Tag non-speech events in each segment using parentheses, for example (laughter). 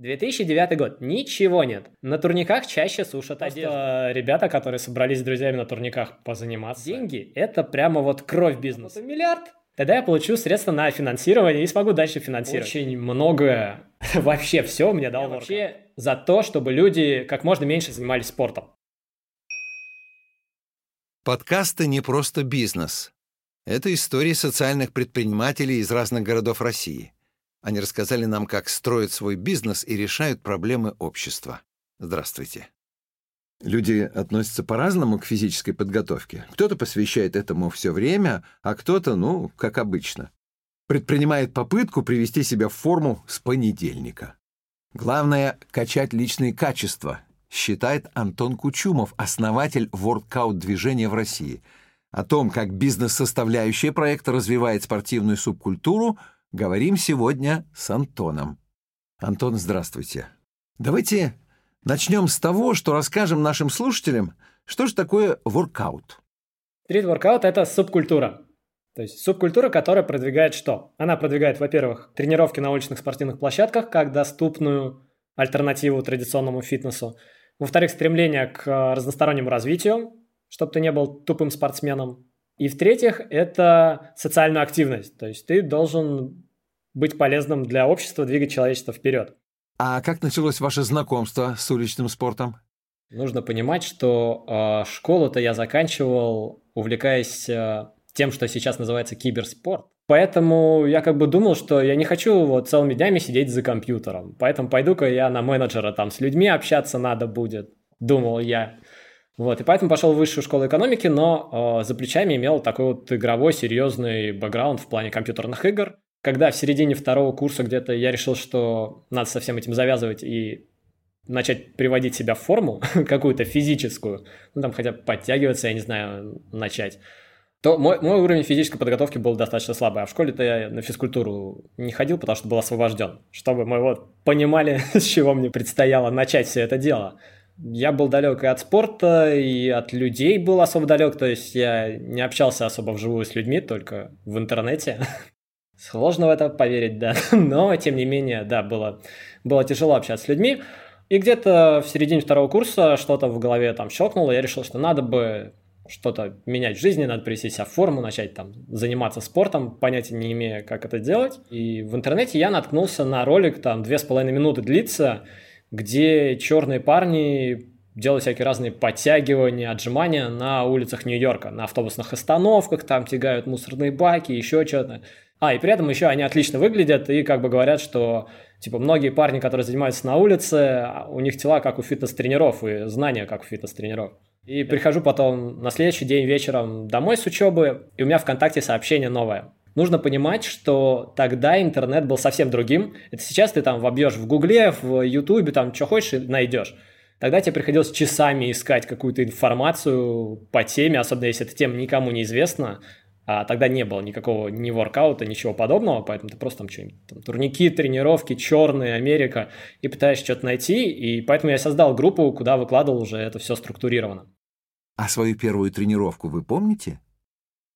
2009 год. Ничего нет. На турниках чаще сушат Просто одежду. ребята, которые собрались с друзьями на турниках позаниматься. Деньги – это прямо вот кровь бизнеса. Миллиард. Тогда я получу средства на финансирование и смогу дальше финансировать. Очень многое, (laughs) вообще все мне дал вообще за то, чтобы люди как можно меньше занимались спортом. Подкасты не просто бизнес. Это истории социальных предпринимателей из разных городов России – они рассказали нам, как строят свой бизнес и решают проблемы общества. Здравствуйте. Люди относятся по-разному к физической подготовке. Кто-то посвящает этому все время, а кто-то, ну, как обычно, предпринимает попытку привести себя в форму с понедельника. Главное — качать личные качества, считает Антон Кучумов, основатель воркаут-движения в России. О том, как бизнес-составляющая проекта развивает спортивную субкультуру — Говорим сегодня с Антоном. Антон, здравствуйте. Давайте начнем с того, что расскажем нашим слушателям, что же такое воркаут. Стрит-воркаут – это субкультура. То есть субкультура, которая продвигает что? Она продвигает, во-первых, тренировки на уличных спортивных площадках как доступную альтернативу традиционному фитнесу. Во-вторых, стремление к разностороннему развитию, чтобы ты не был тупым спортсменом. И в-третьих, это социальная активность. То есть ты должен быть полезным для общества, двигать человечество вперед. А как началось ваше знакомство с уличным спортом? Нужно понимать, что э, школу-то я заканчивал, увлекаясь э, тем, что сейчас называется киберспорт. Поэтому я как бы думал, что я не хочу вот целыми днями сидеть за компьютером. Поэтому пойду-ка я на менеджера, там с людьми общаться надо будет, думал я. Вот, и поэтому пошел в высшую школу экономики, но э, за плечами имел такой вот игровой серьезный бэкграунд в плане компьютерных игр. Когда в середине второго курса где-то я решил, что надо со всем этим завязывать и начать приводить себя в форму (laughs) какую-то физическую, ну там хотя бы подтягиваться, я не знаю, начать, то мой, мой уровень физической подготовки был достаточно слабый. А в школе-то я на физкультуру не ходил, потому что был освобожден. Чтобы мы вот понимали, (laughs) с чего мне предстояло начать все это дело я был далек и от спорта, и от людей был особо далек, то есть я не общался особо вживую с людьми, только в интернете. (laughs) Сложно в это поверить, да, (laughs) но тем не менее, да, было, было тяжело общаться с людьми. И где-то в середине второго курса что-то в голове там щелкнуло, я решил, что надо бы что-то менять в жизни, надо привести себя в форму, начать там заниматься спортом, понятия не имея, как это делать. И в интернете я наткнулся на ролик, там две с половиной минуты длится, где черные парни делают всякие разные подтягивания, отжимания на улицах Нью-Йорка, на автобусных остановках, там тягают мусорные баки, еще что-то. А, и при этом еще они отлично выглядят и как бы говорят, что типа многие парни, которые занимаются на улице, у них тела как у фитнес-тренеров и знания как у фитнес-тренеров. И прихожу потом на следующий день вечером домой с учебы, и у меня ВКонтакте сообщение новое. Нужно понимать, что тогда интернет был совсем другим. Это сейчас ты там вобьешь в Гугле, в Ютубе, там что хочешь, найдешь. Тогда тебе приходилось часами искать какую-то информацию по теме, особенно если эта тема никому не известна. А тогда не было никакого ни воркаута, ничего подобного, поэтому ты просто там что-нибудь, там, турники, тренировки, черные, Америка, и пытаешься что-то найти, и поэтому я создал группу, куда выкладывал уже это все структурировано. А свою первую тренировку вы помните?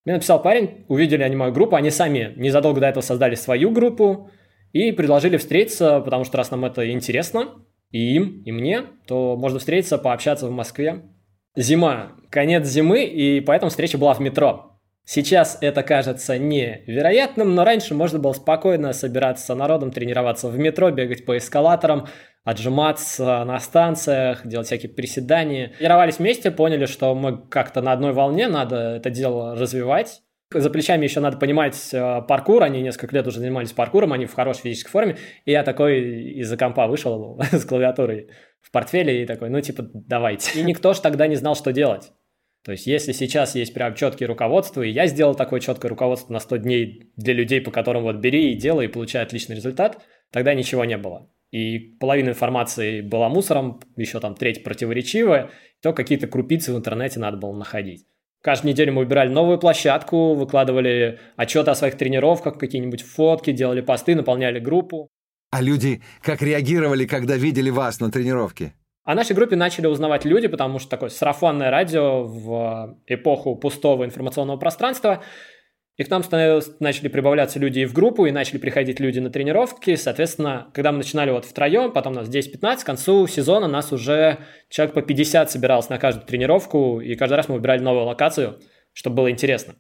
Мне написал парень, увидели они мою группу, они сами незадолго до этого создали свою группу и предложили встретиться, потому что раз нам это интересно, и им, и мне, то можно встретиться, пообщаться в Москве. Зима, конец зимы, и поэтому встреча была в метро. Сейчас это кажется невероятным, но раньше можно было спокойно собираться народом, тренироваться в метро, бегать по эскалаторам, отжиматься на станциях, делать всякие приседания. Тренировались вместе, поняли, что мы как-то на одной волне, надо это дело развивать. За плечами еще надо понимать э, паркур, они несколько лет уже занимались паркуром, они в хорошей физической форме, и я такой из-за компа вышел (laughs) с клавиатурой в портфеле и такой, ну типа давайте. И никто ж тогда не знал, что делать. То есть, если сейчас есть прям четкие руководства, и я сделал такое четкое руководство на 100 дней для людей, по которым вот бери и делай, и получай отличный результат, тогда ничего не было и половина информации была мусором, еще там треть противоречивая, то какие-то крупицы в интернете надо было находить. Каждую неделю мы выбирали новую площадку, выкладывали отчеты о своих тренировках, какие-нибудь фотки, делали посты, наполняли группу. А люди как реагировали, когда видели вас на тренировке? О нашей группе начали узнавать люди, потому что такое сарафанное радио в эпоху пустого информационного пространства И к нам начали прибавляться люди и в группу, и начали приходить люди на тренировки. Соответственно, когда мы начинали вот втроем, потом нас 10-15, к концу сезона нас уже человек по 50 собирался на каждую тренировку, и каждый раз мы выбирали новую локацию, чтобы было интересно.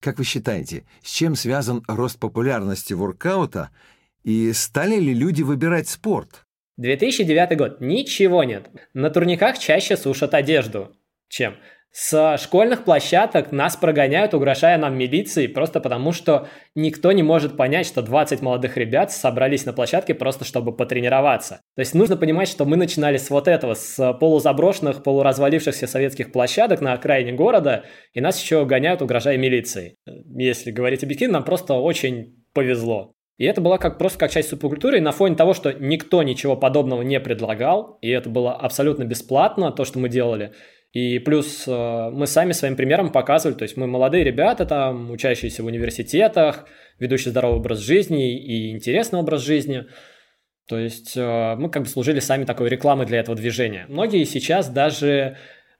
Как вы считаете, с чем связан рост популярности воркаута, и стали ли люди выбирать спорт? 2009 год. Ничего нет. На турниках чаще сушат одежду. Чем? С школьных площадок нас прогоняют, угрожая нам милицией, просто потому что никто не может понять, что 20 молодых ребят собрались на площадке просто чтобы потренироваться. То есть нужно понимать, что мы начинали с вот этого, с полузаброшенных, полуразвалившихся советских площадок на окраине города, и нас еще гоняют, угрожая милицией. Если говорить объективно, нам просто очень повезло. И это была как, просто как часть субкультуры, и на фоне того, что никто ничего подобного не предлагал, и это было абсолютно бесплатно, то, что мы делали, и плюс э, мы сами своим примером показывали, то есть мы молодые ребята, там, учащиеся в университетах, ведущие здоровый образ жизни и интересный образ жизни. То есть э, мы как бы служили сами такой рекламой для этого движения. Многие сейчас даже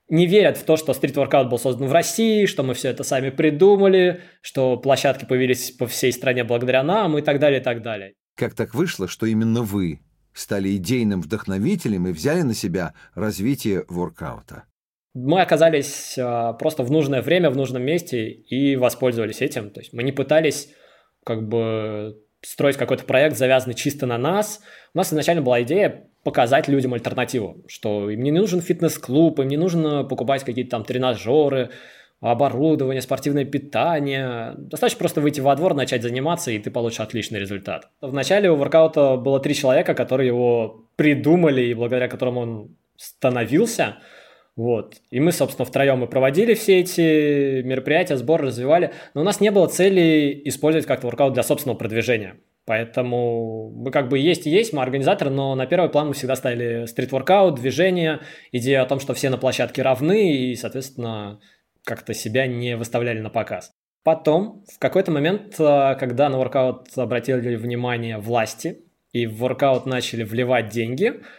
не верят в то, что стрит-воркаут был создан в России, что мы все это сами придумали, что площадки появились по всей стране благодаря нам и так далее, и так далее. Как так вышло, что именно вы стали идейным вдохновителем и взяли на себя развитие воркаута? Мы оказались а, просто в нужное время, в нужном месте и воспользовались этим. То есть мы не пытались как бы строить какой-то проект, завязанный чисто на нас. У нас изначально была идея показать людям альтернативу, что им не нужен фитнес-клуб, им не нужно покупать какие-то там тренажеры, оборудование, спортивное питание. Достаточно просто выйти во двор, начать заниматься, и ты получишь отличный результат. В начале у воркаута было три человека, которые его придумали, и благодаря которым он становился – вот. И мы, собственно, втроем и проводили все эти мероприятия, сборы развивали. Но у нас не было цели использовать как-то воркаут для собственного продвижения. Поэтому мы как бы есть и есть, мы организаторы, но на первый план мы всегда ставили стрит-воркаут, движение, идея о том, что все на площадке равны и, соответственно, как-то себя не выставляли на показ. Потом, в какой-то момент, а, когда на воркаут обратили внимание власти и в воркаут начали вливать деньги –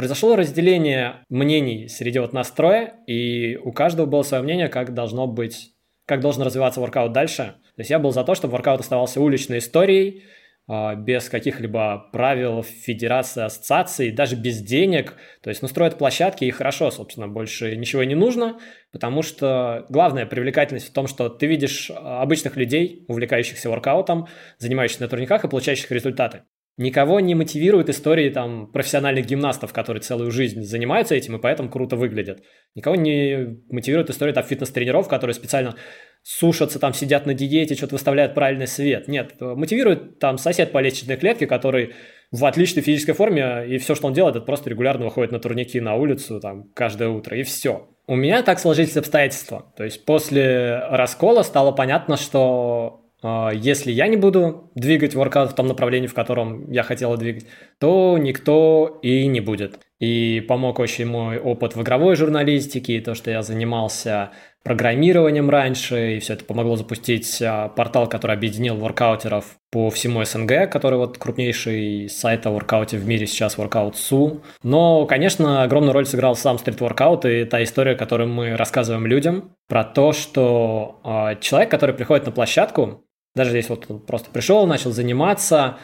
Произошло разделение мнений среди вот настроя, и у каждого было свое мнение, как должно быть, как должен развиваться воркаут дальше. То есть я был за то, чтобы воркаут оставался уличной историей, а, без каких-либо правил федерации, ассоциаций, даже без денег. То есть, ну, строят площадки, и хорошо, собственно, больше ничего не нужно, потому что главная привлекательность в том, что ты видишь обычных людей, увлекающихся воркаутом, занимающихся на турниках и получающих результаты. Никого не мотивируют истории там профессиональных гимнастов, которые целую жизнь занимаются этим и поэтому круто выглядят. Никого не мотивирует история там фитнес-тренеров, которые специально сушатся, там сидят на диете, что-то выставляют правильный свет. Нет, мотивирует там сосед по лестничной клетке, который в отличной физической форме, и все, что он делает, это просто регулярно выходит на турники на улицу там каждое утро, и все. У меня так сложились обстоятельства. То есть после раскола стало понятно, что если я не буду двигать воркаут в том направлении, в котором я хотела двигать, то никто и не будет. И помог очень мой опыт в игровой журналистике, и то, что я занимался программированием раньше, и все это помогло запустить а, портал, который объединил воркаутеров по всему СНГ, который вот крупнейший сайт о воркауте в мире сейчас, Workout.su. Но, конечно, огромную роль сыграл сам стрит-воркаут и та история, которую мы рассказываем людям, про то, что э, человек, который приходит на площадку, даже здесь вот просто пришел, начал заниматься,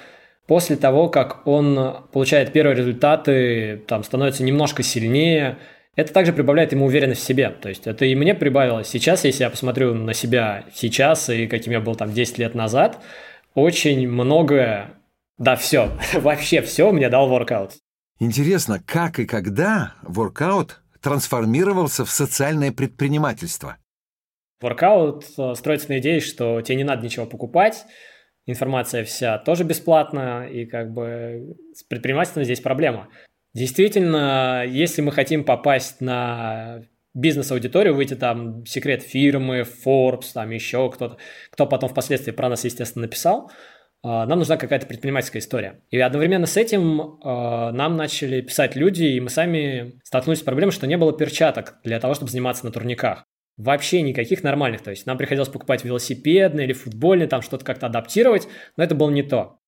после того, как он получает первые результаты, там становится немножко сильнее, это также прибавляет ему уверенность в себе. То есть это и мне прибавилось. Сейчас, если я посмотрю на себя сейчас и каким я был там 10 лет назад, очень многое, да все, (laughs) вообще все мне дал воркаут. Интересно, как и когда воркаут трансформировался в социальное предпринимательство? Воркаут э, строится на идее, что тебе не надо ничего покупать, информация вся тоже бесплатная, и как бы с предпринимательством здесь проблема. Действительно, если мы хотим попасть на бизнес-аудиторию, выйти там секрет фирмы, Forbes, там еще кто-то, кто потом впоследствии про нас, естественно, написал, э, нам нужна какая-то предпринимательская история. И одновременно с этим э, нам начали писать люди, и мы сами столкнулись с проблемой, что не было перчаток для того, чтобы заниматься на турниках вообще никаких нормальных. То есть нам приходилось покупать велосипедные или футбольные, там что-то как-то адаптировать, но это было не то.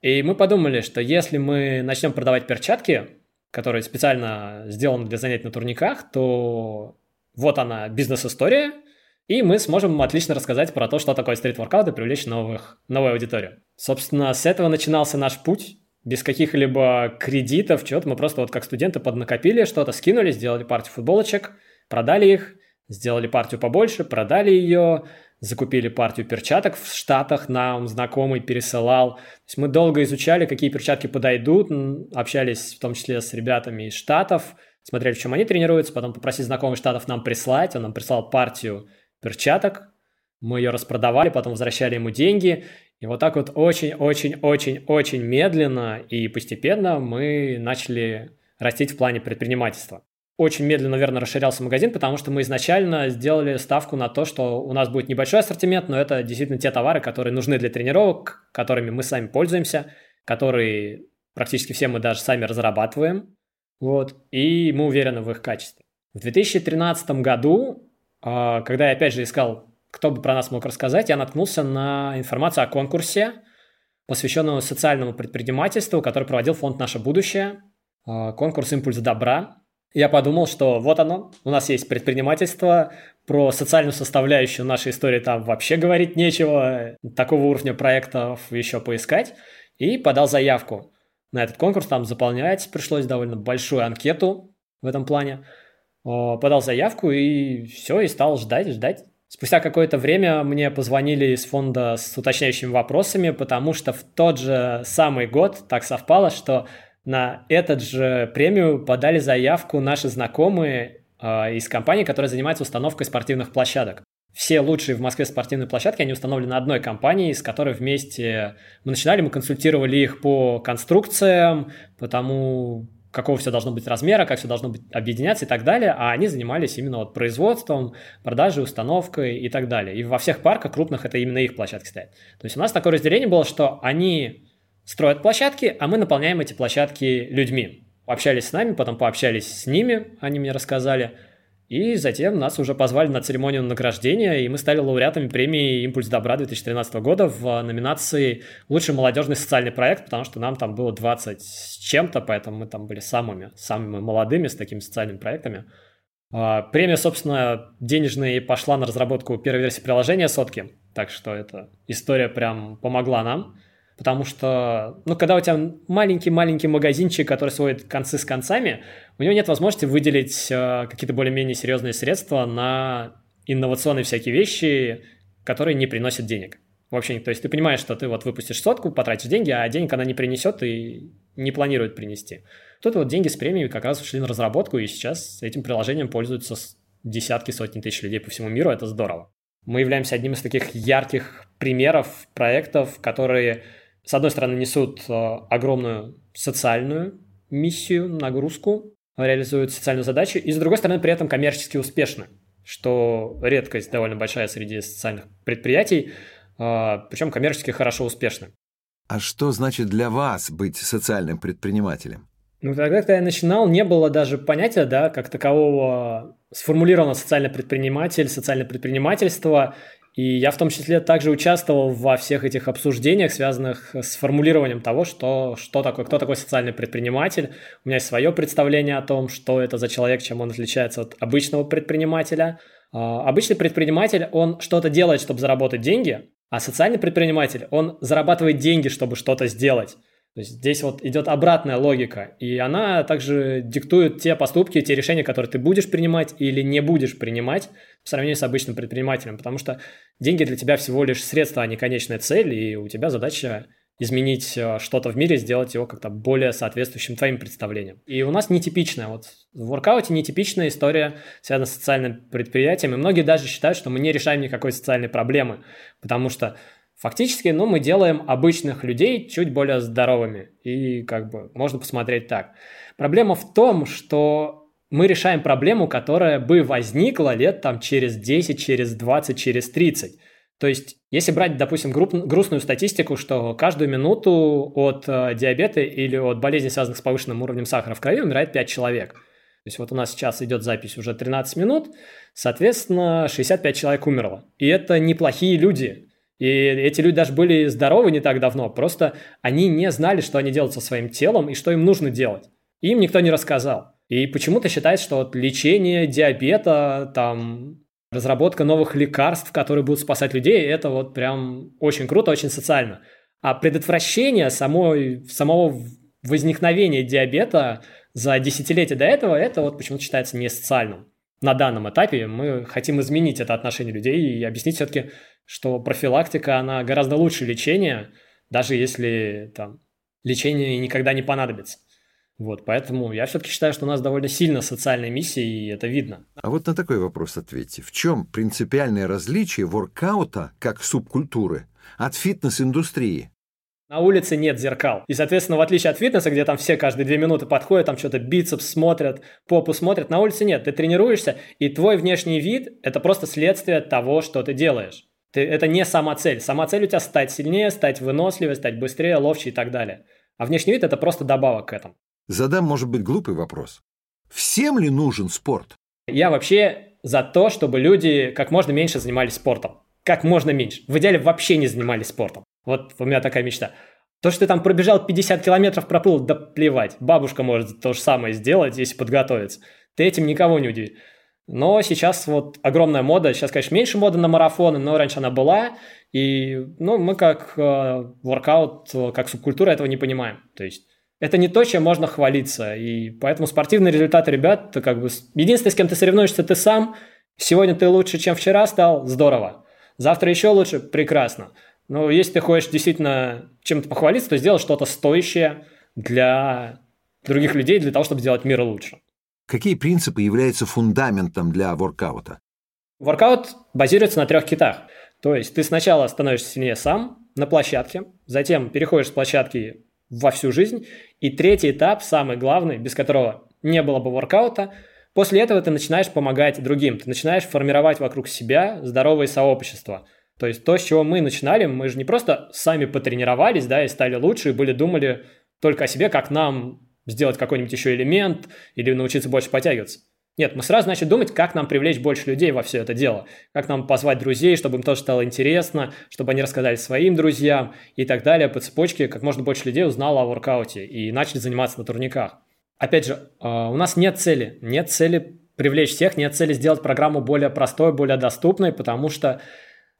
И мы подумали, что если мы начнем продавать перчатки, которые специально сделаны для занятий на турниках, то вот она бизнес-история, и мы сможем отлично рассказать про то, что такое стрит-воркаут и привлечь новых, новую аудиторию. Собственно, с этого начинался наш путь, без каких-либо кредитов, чего-то. Мы просто вот как студенты поднакопили что-то, скинули, сделали партию футболочек, продали их, сделали партию побольше, продали ее, закупили партию перчаток в Штатах, нам знакомый пересылал. То есть мы долго изучали, какие перчатки подойдут, общались в том числе с ребятами из Штатов, смотрели, в чем они тренируются, потом попросили знакомых Штатов нам прислать, он нам прислал партию перчаток, мы ее распродавали, потом возвращали ему деньги, и вот так вот очень-очень-очень-очень медленно и постепенно мы начали растить в плане предпринимательства. Очень медленно, наверное, расширялся магазин, потому что мы изначально сделали ставку на то, что у нас будет небольшой ассортимент, но это действительно те товары, которые нужны для тренировок, которыми мы сами пользуемся, которые практически все мы даже сами разрабатываем. Вот, и мы уверены в их качестве. В 2013 году, а, когда я опять же искал кто бы про нас мог рассказать, я наткнулся на информацию о конкурсе, посвященному социальному предпринимательству, который проводил фонд «Наше будущее», а, конкурс «Импульс добра». Я подумал, что вот оно, у нас есть предпринимательство, про социальную составляющую нашей истории там вообще говорить нечего, такого уровня проектов еще поискать, и подал заявку на этот конкурс, там заполнять пришлось довольно большую анкету в этом плане, подал заявку и все, и стал ждать, ждать. Спустя какое-то время мне позвонили из фонда с уточняющими вопросами, потому что в тот же самый год так совпало, что на этот же премию подали заявку наши знакомые э, из компании, которая занимается установкой спортивных площадок. Все лучшие в Москве спортивные площадки, они установлены одной компанией, с которой вместе мы начинали, мы консультировали их по конструкциям, по тому, какого все должно быть размера, как все должно быть объединяться и так далее, а они занимались именно вот производством, продажей, установкой и так далее. И во всех парках крупных это именно их площадки стоят. То есть у нас такое разделение было, что они строят площадки, а мы наполняем эти площадки людьми. Общались с нами, потом пообщались с ними, они мне рассказали – и затем нас уже позвали на церемонию награждения, и мы стали лауреатами премии «Импульс добра» 2013 года в номинации «Лучший молодежный социальный проект», потому что нам там было 20 с чем-то, поэтому мы там были самыми, самыми молодыми с такими социальными проектами. А, премия, собственно, денежная пошла на разработку первой версии приложения «Сотки», так что эта история прям помогла нам потому что, ну, когда у тебя маленький-маленький магазинчик, который сводит концы с концами, у него нет возможности выделить э, какие-то более-менее серьезные средства на инновационные всякие вещи, которые не приносят денег. В общем, то есть ты понимаешь, что ты вот выпустишь сотку, потратишь деньги, а денег она не принесет и не планирует принести. Тут вот деньги с премией как раз ушли на разработку, и сейчас этим приложением пользуются десятки, сотни тысяч людей по всему миру, это здорово. Мы являемся одним из таких ярких примеров проектов, которые с одной стороны, несут э, огромную социальную миссию, нагрузку, реализуют социальную задачу, и с другой стороны, при этом коммерчески успешны, что редкость довольно большая среди социальных предприятий, э, причем коммерчески хорошо успешны. А что значит для вас быть социальным предпринимателем? Ну, тогда, когда я начинал, не было даже понятия, да, как такового сформулировано социальный предприниматель, социальное предпринимательство, и я в том числе также участвовал во всех этих обсуждениях, связанных с формулированием того, что, что такое, кто такой социальный предприниматель. У меня есть свое представление о том, что это за человек, чем он отличается от обычного предпринимателя. А, обычный предприниматель, он что-то делает, чтобы заработать деньги, а социальный предприниматель, он зарабатывает деньги, чтобы что-то сделать. То есть здесь вот идет обратная логика, и она также диктует те поступки, те решения, которые ты будешь принимать или не будешь принимать в сравнении с обычным предпринимателем, потому что деньги для тебя всего лишь средство, а не конечная цель, и у тебя задача изменить э, что-то в мире, сделать его как-то более соответствующим твоим представлениям. И у нас нетипичная, вот в воркауте нетипичная история, связана с социальным предприятием, и многие даже считают, что мы не решаем никакой социальной проблемы, потому что Фактически, ну, мы делаем обычных людей чуть более здоровыми. И как бы можно посмотреть так. Проблема в том, что мы решаем проблему, которая бы возникла лет там через 10, через 20, через 30. То есть, если брать, допустим, груп, грустную статистику, что каждую минуту от э, диабета или от болезней, связанных с повышенным уровнем сахара в крови, умирает 5 человек. То есть вот у нас сейчас идет запись уже 13 минут, соответственно, 65 человек умерло. И это неплохие люди, и эти люди даже были здоровы не так давно, просто они не знали, что они делают со своим телом и что им нужно делать. им никто не рассказал. И почему-то считается, что вот лечение диабета, там, разработка новых лекарств, которые будут спасать людей, это вот прям очень круто, очень социально. А предотвращение самой, самого возникновения диабета за десятилетия до этого, это вот почему-то считается не социальным. На данном этапе мы хотим изменить это отношение людей и объяснить все-таки, что профилактика, она гораздо лучше лечения, даже если там лечение никогда не понадобится. Вот, поэтому я все-таки считаю, что у нас довольно сильно социальная миссия, и это видно. А вот на такой вопрос ответьте. В чем принципиальное различие воркаута как субкультуры от фитнес-индустрии? На улице нет зеркал. И, соответственно, в отличие от фитнеса, где там все каждые две минуты подходят, там что-то бицепс смотрят, попу смотрят, на улице нет. Ты тренируешься, и твой внешний вид – это просто следствие того, что ты делаешь. Ты, это не сама цель. Сама цель у тебя стать сильнее, стать выносливее, стать быстрее, ловче и так далее. А внешний вид – это просто добавок к этому. Задам, может быть, глупый вопрос. Всем ли нужен спорт? Я вообще за то, чтобы люди как можно меньше занимались спортом. Как можно меньше. В идеале вообще не занимались спортом. Вот у меня такая мечта. То, что ты там пробежал 50 километров, проплыл, да плевать. Бабушка может то же самое сделать, если подготовиться. Ты этим никого не удивишь. Но сейчас вот огромная мода. Сейчас, конечно, меньше моды на марафоны, но раньше она была. И ну, мы как э, воркаут, как субкультура этого не понимаем. То есть это не то, чем можно хвалиться. И поэтому спортивные результаты ребят, ты как бы... Единственное, с кем ты соревнуешься, ты сам. Сегодня ты лучше, чем вчера стал, здорово. Завтра еще лучше, прекрасно. Но если ты хочешь действительно чем-то похвалиться, то сделай что-то стоящее для других людей, для того, чтобы сделать мир лучше. Какие принципы являются фундаментом для воркаута? Воркаут базируется на трех китах. То есть ты сначала становишься сильнее сам на площадке, затем переходишь с площадки во всю жизнь, и третий этап, самый главный, без которого не было бы воркаута, после этого ты начинаешь помогать другим, ты начинаешь формировать вокруг себя здоровое сообщество – то есть то, с чего мы начинали, мы же не просто сами потренировались, да, и стали лучше, и были, думали только о себе, как нам сделать какой-нибудь еще элемент или научиться больше подтягиваться. Нет, мы сразу начали думать, как нам привлечь больше людей во все это дело, как нам позвать друзей, чтобы им тоже стало интересно, чтобы они рассказали своим друзьям и так далее по цепочке, как можно больше людей узнало о воркауте и начали заниматься на турниках. Опять же, а, у нас нет цели, нет цели привлечь всех, нет цели сделать программу более простой, более доступной, потому что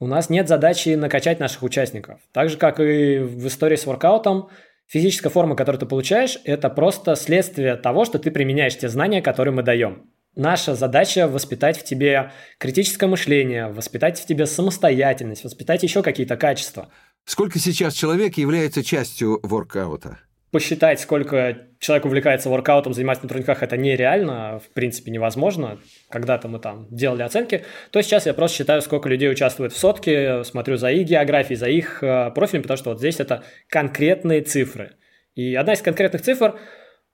у нас нет задачи накачать наших участников. Так же, как и в истории с воркаутом, физическая форма, которую ты получаешь, это просто следствие того, что ты применяешь те знания, которые мы даем. Наша задача воспитать в тебе критическое мышление, воспитать в тебе самостоятельность, воспитать еще какие-то качества. Сколько сейчас человек является частью воркаута? Посчитать, сколько человек увлекается воркаутом, занимается на турниках, это нереально, в принципе, невозможно. Когда-то мы там делали оценки, то сейчас я просто считаю, сколько людей участвует в сотке, смотрю за их географией, за их э, профилем, потому что вот здесь это конкретные цифры. И одна из конкретных цифр –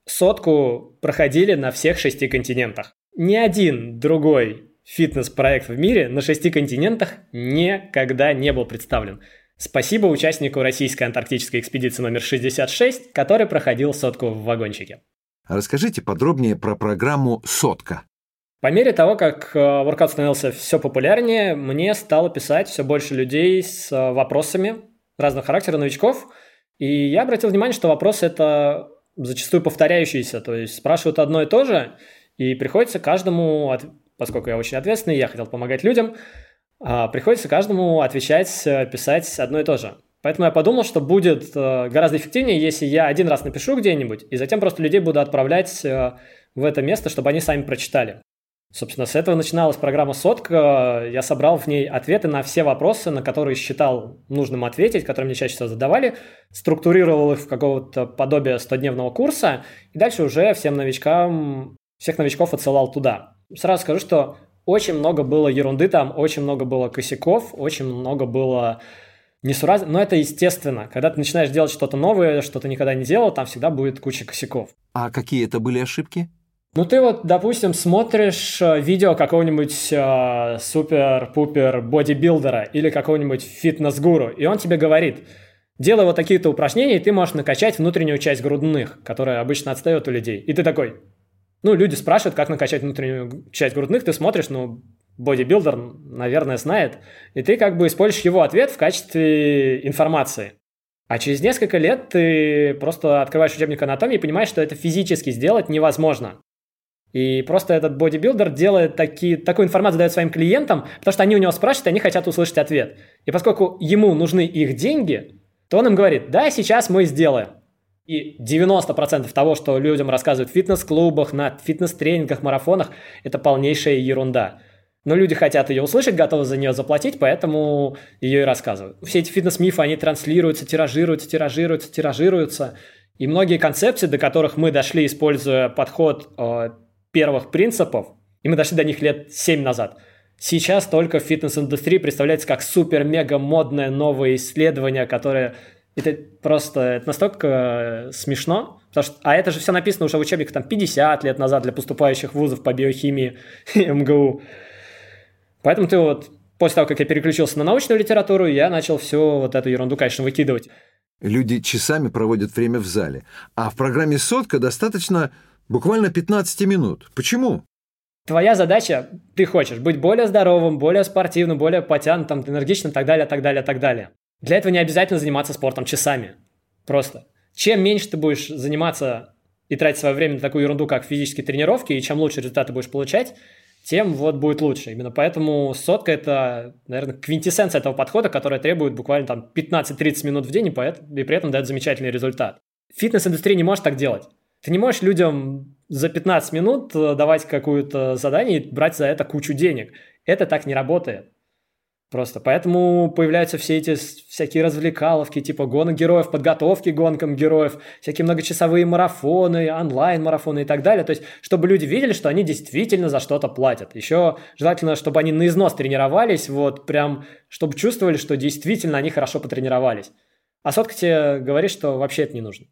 сотку проходили на всех шести континентах. Ни один другой фитнес-проект в мире на шести континентах никогда не был представлен. Спасибо участнику российской антарктической экспедиции номер 66, который проходил сотку в вагончике. Расскажите подробнее про программу «Сотка». По мере того, как э, воркаут становился все популярнее, мне стало писать все больше людей с э, вопросами разного характера, новичков. И я обратил внимание, что вопросы это зачастую повторяющиеся, то есть спрашивают одно и то же, и приходится каждому, поскольку я очень ответственный, я хотел помогать людям, а, приходится каждому отвечать, э, писать одно и то же. Поэтому я подумал, что будет э, гораздо эффективнее, если я один раз напишу где-нибудь, и затем просто людей буду отправлять э, в это место, чтобы они сами прочитали. Собственно, с этого начиналась программа «Сотка». Я собрал в ней ответы на все вопросы, на которые считал нужным ответить, которые мне чаще всего задавали, структурировал их в какого-то подобие 100-дневного курса, и дальше уже всем новичкам, всех новичков отсылал туда. Сразу скажу, что очень много было ерунды там, очень много было косяков, очень много было несуразно, но это естественно. Когда ты начинаешь делать что-то новое, что ты никогда не делал, там всегда будет куча косяков. А какие это были ошибки? Ну, ты вот, допустим, смотришь э, видео какого-нибудь э, супер-пупер бодибилдера или какого-нибудь фитнес-гуру, и он тебе говорит, делай вот такие-то упражнения, и ты можешь накачать внутреннюю часть грудных, которая обычно отстает у людей. И ты такой, ну, люди спрашивают, как накачать внутреннюю часть грудных, ты смотришь, ну, бодибилдер, наверное, знает, и ты как бы используешь его ответ в качестве информации. А через несколько лет ты просто открываешь учебник анатомии и понимаешь, что это физически сделать невозможно. И просто этот бодибилдер делает такие, такую информацию, дает своим клиентам, потому что они у него спрашивают, и они хотят услышать ответ. И поскольку ему нужны их деньги, то он им говорит, да, сейчас мы сделаем. И 90% того, что людям рассказывают в фитнес-клубах, на фитнес-тренингах, марафонах, это полнейшая ерунда. Но люди хотят ее услышать, готовы за нее заплатить, поэтому ее и рассказывают. Все эти фитнес-мифы, они транслируются, тиражируются, тиражируются, тиражируются. И многие концепции, до которых мы дошли, используя подход э, первых принципов, и мы дошли до них лет 7 назад, сейчас только в фитнес-индустрии представляется как супер-мега модное новое исследование, которое это просто это настолько э, смешно, потому что, а это же все написано уже в учебниках там 50 лет назад для поступающих вузов по биохимии (laughs) МГУ. Поэтому ты вот после того, как я переключился на научную литературу, я начал всю вот эту ерунду, конечно, выкидывать. Люди часами проводят время в зале, а в программе «Сотка» достаточно буквально 15 минут. Почему? Твоя задача, ты хочешь быть более здоровым, более спортивным, более потянутым, энергичным, так далее, так далее, так далее. Для этого не обязательно заниматься спортом часами. Просто. Чем меньше ты будешь заниматься и тратить свое время на такую ерунду, как физические тренировки, и чем лучше результаты будешь получать, тем вот будет лучше. Именно поэтому сотка – это, наверное, квинтэссенция этого подхода, который требует буквально там 15-30 минут в день и, поэтому, и при этом дает замечательный результат. Фитнес-индустрия не может так делать. Ты не можешь людям за 15 минут э, давать какое-то задание и брать за это кучу денег. Это так не работает. Просто поэтому появляются все эти всякие развлекаловки, типа гонок героев, подготовки гонкам героев, всякие многочасовые марафоны, онлайн-марафоны и так далее. То есть, чтобы люди видели, что они действительно за что-то платят. Еще желательно, чтобы они на износ тренировались, вот прям, чтобы чувствовали, что действительно они хорошо потренировались. А сотка тебе говорит, что вообще это не нужно.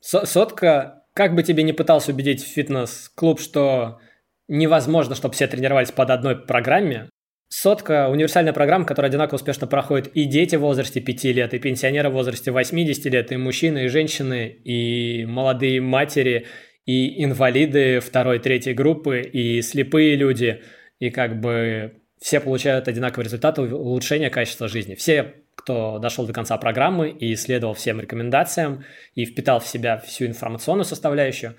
Сотка, как бы тебе не пытался убедить фитнес-клуб, что невозможно, чтобы все тренировались под одной программе, Сотка – универсальная программа, которая одинаково успешно проходит и дети в возрасте 5 лет, и пенсионеры в возрасте 80 лет, и мужчины, и женщины, и молодые матери, и инвалиды второй, третьей группы, и слепые люди. И как бы все получают одинаковый результат улучшения качества жизни. Все, кто дошел до конца программы и следовал всем рекомендациям, и впитал в себя всю информационную составляющую,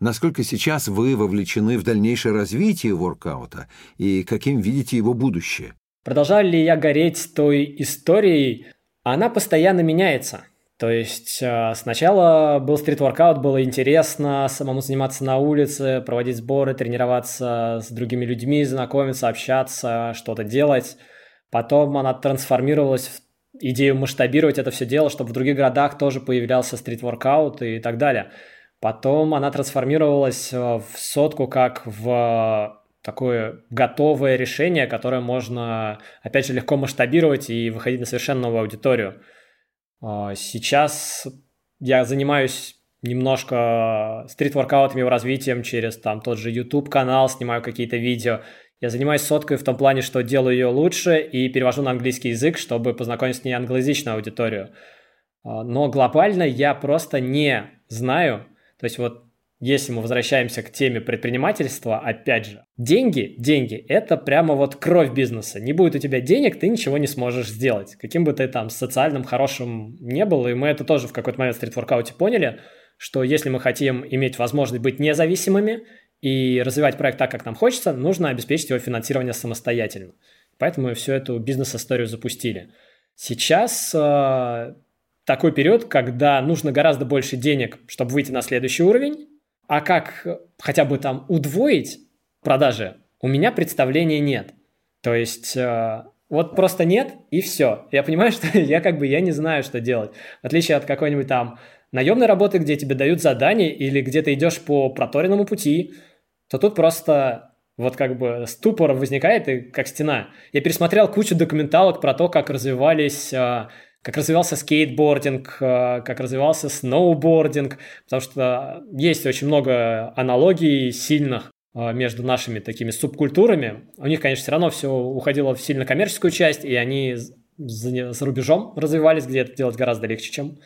Насколько сейчас вы вовлечены в дальнейшее развитие воркаута и каким видите его будущее? Продолжаю ли я гореть той историей? Она постоянно меняется. То есть э, сначала был стрит-воркаут, было интересно самому заниматься на улице, проводить сборы, тренироваться с другими людьми, знакомиться, общаться, что-то делать. Потом она трансформировалась в идею масштабировать это все дело, чтобы в других городах тоже появлялся стрит-воркаут и так далее. Потом она трансформировалась э, в сотку как в такое готовое решение, которое можно, опять же, легко масштабировать и выходить на совершенно новую аудиторию. А, сейчас я занимаюсь немножко стрит-воркаутом, его развитием через там тот же YouTube-канал, снимаю какие-то видео. Я занимаюсь соткой в том плане, что делаю ее лучше и перевожу на английский язык, чтобы познакомить с ней англоязычную аудиторию. Но глобально я просто не знаю, то есть вот если мы возвращаемся к теме предпринимательства, опять же, деньги, деньги – это прямо вот кровь бизнеса. Не будет у тебя денег, ты ничего не сможешь сделать. Каким бы ты там социальным, хорошим не был, и мы это тоже в какой-то момент в стрит-воркауте поняли, что если мы хотим иметь возможность быть независимыми и развивать проект так, как нам хочется, нужно обеспечить его финансирование самостоятельно. Поэтому мы всю эту бизнес-историю запустили. Сейчас э, такой период, когда нужно гораздо больше денег, чтобы выйти на следующий уровень, а как хотя бы там удвоить продажи, у меня представления нет. То есть э, вот просто нет и все. Я понимаю, (laughs) что я как бы я не знаю, что делать. В отличие от какой-нибудь там наемной работы, где тебе дают задание или где ты идешь по проторенному пути, то тут просто вот как бы ступор возникает и как стена. Я пересмотрел кучу документалок про то, как развивались э, как развивался скейтбординг, э, как развивался сноубординг, потому что есть очень много аналогий сильных э, между нашими такими субкультурами. У них, конечно, все равно все уходило в сильно коммерческую часть, и они за, за рубежом развивались, где это делать гораздо легче, чем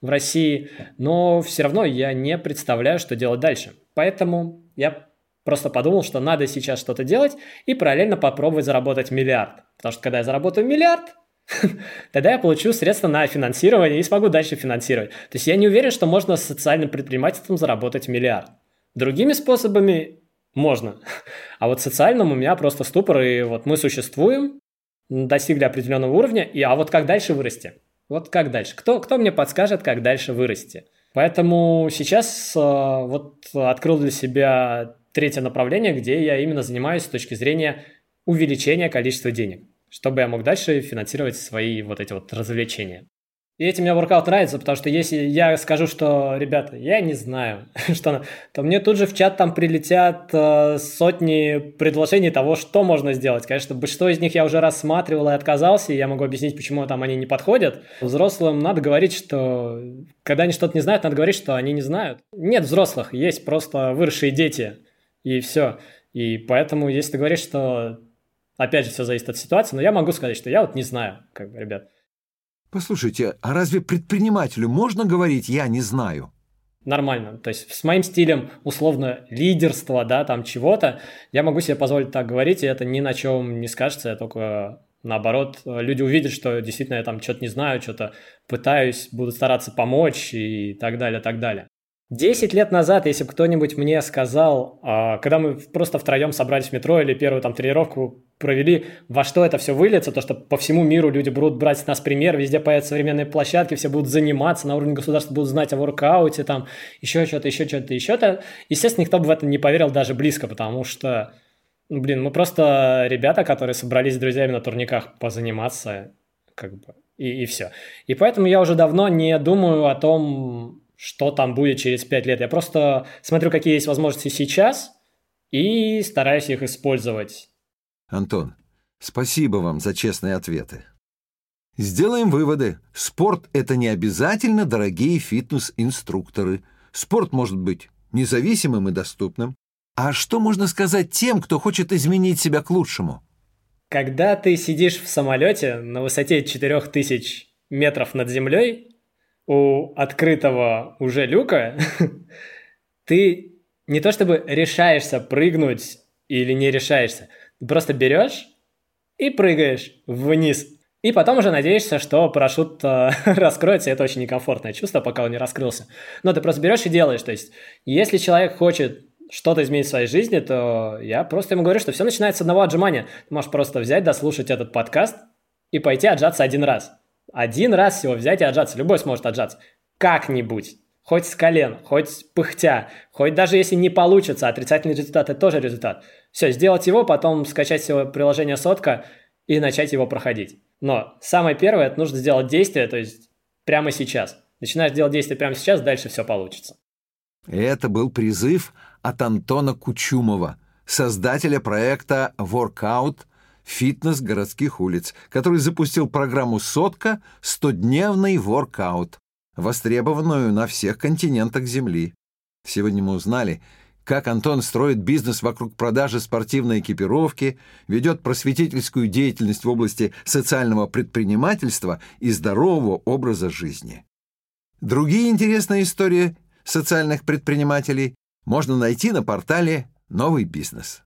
в России. Но все равно я не представляю, что делать дальше. Поэтому я просто подумал, что надо сейчас что-то делать и параллельно попробовать заработать миллиард. Потому что когда я заработаю миллиард, (laughs) тогда я получу средства на финансирование и смогу дальше финансировать. То есть я не уверен, что можно с социальным предпринимательством заработать миллиард. Другими способами можно. (laughs) А вот социальном у меня просто ступор, и вот мы существуем, достигли определенного уровня, и а вот как дальше вырасти? Вот как дальше? Кто, кто мне подскажет, как дальше вырасти? Поэтому сейчас э, вот открыл для себя третье направление, где я именно занимаюсь с точки зрения увеличения количества денег, чтобы я мог дальше финансировать свои вот эти вот развлечения. И этим мне воркаут нравится, потому что если я скажу, что, ребята, я не знаю, (laughs) что, то мне тут же в чат там прилетят э, сотни предложений того, что можно сделать. Конечно, большинство из них я уже рассматривал и отказался, и я могу объяснить, почему там они не подходят. Взрослым надо говорить, что когда они что-то не знают, надо говорить, что они не знают. Нет взрослых, есть просто выросшие дети, и все. И поэтому, если ты говоришь, что опять же все зависит от ситуации, но я могу сказать, что я вот не знаю, как бы, ребят. Послушайте, а разве предпринимателю можно говорить «я не знаю»? Нормально. То есть с моим стилем условно лидерства, да, там чего-то, я могу себе позволить так говорить, и это ни на чем не скажется, я только наоборот, люди увидят, что действительно я там что-то не знаю, что-то пытаюсь, буду стараться помочь и так далее, так далее. Десять лет назад, если бы кто-нибудь мне сказал, а, когда мы просто втроем собрались в метро или первую там тренировку провели, во что это все выльется, то, что по всему миру люди будут брать с нас пример, везде появятся современные площадки, все будут заниматься, на уровне государства будут знать о воркауте, там, еще что-то, еще что-то, еще что-то. Естественно, никто бы в это не поверил даже близко, потому что, ну, блин, мы просто ребята, которые собрались с друзьями на турниках позаниматься, как бы, и, и все. И поэтому я уже давно не думаю о том, что там будет через 5 лет. Я просто смотрю, какие есть возможности сейчас и стараюсь их использовать. Антон, спасибо вам за честные ответы. Сделаем выводы. Спорт – это не обязательно дорогие фитнес-инструкторы. Спорт может быть независимым и доступным. А что можно сказать тем, кто хочет изменить себя к лучшему? Когда ты сидишь в самолете на высоте 4000 метров над землей, у открытого уже люка, (laughs) ты не то чтобы решаешься прыгнуть или не решаешься, ты просто берешь и прыгаешь вниз. И потом уже надеешься, что парашют э, (laughs) раскроется, это очень некомфортное чувство, пока он не раскрылся. Но ты просто берешь и делаешь. То есть, если человек хочет что-то изменить в своей жизни, то я просто ему говорю, что все начинается с одного отжимания. Ты можешь просто взять, дослушать этот подкаст и пойти отжаться один раз. Один раз всего взять и отжаться. Любой сможет отжаться. Как-нибудь. Хоть с колен, хоть пыхтя, хоть даже если не получится, отрицательный результат – это тоже результат. Все, сделать его, потом скачать себе приложение сотка и начать его проходить. Но самое первое – это нужно сделать действие, то есть прямо сейчас. Начинаешь делать действие прямо сейчас, дальше все получится. Это был призыв от Антона Кучумова, создателя проекта Workout фитнес городских улиц, который запустил программу «Сотка» – 100-дневный воркаут, востребованную на всех континентах Земли. Сегодня мы узнали, как Антон строит бизнес вокруг продажи спортивной экипировки, ведет просветительскую деятельность в области социального предпринимательства и здорового образа жизни. Другие интересные истории социальных предпринимателей можно найти на портале «Новый бизнес».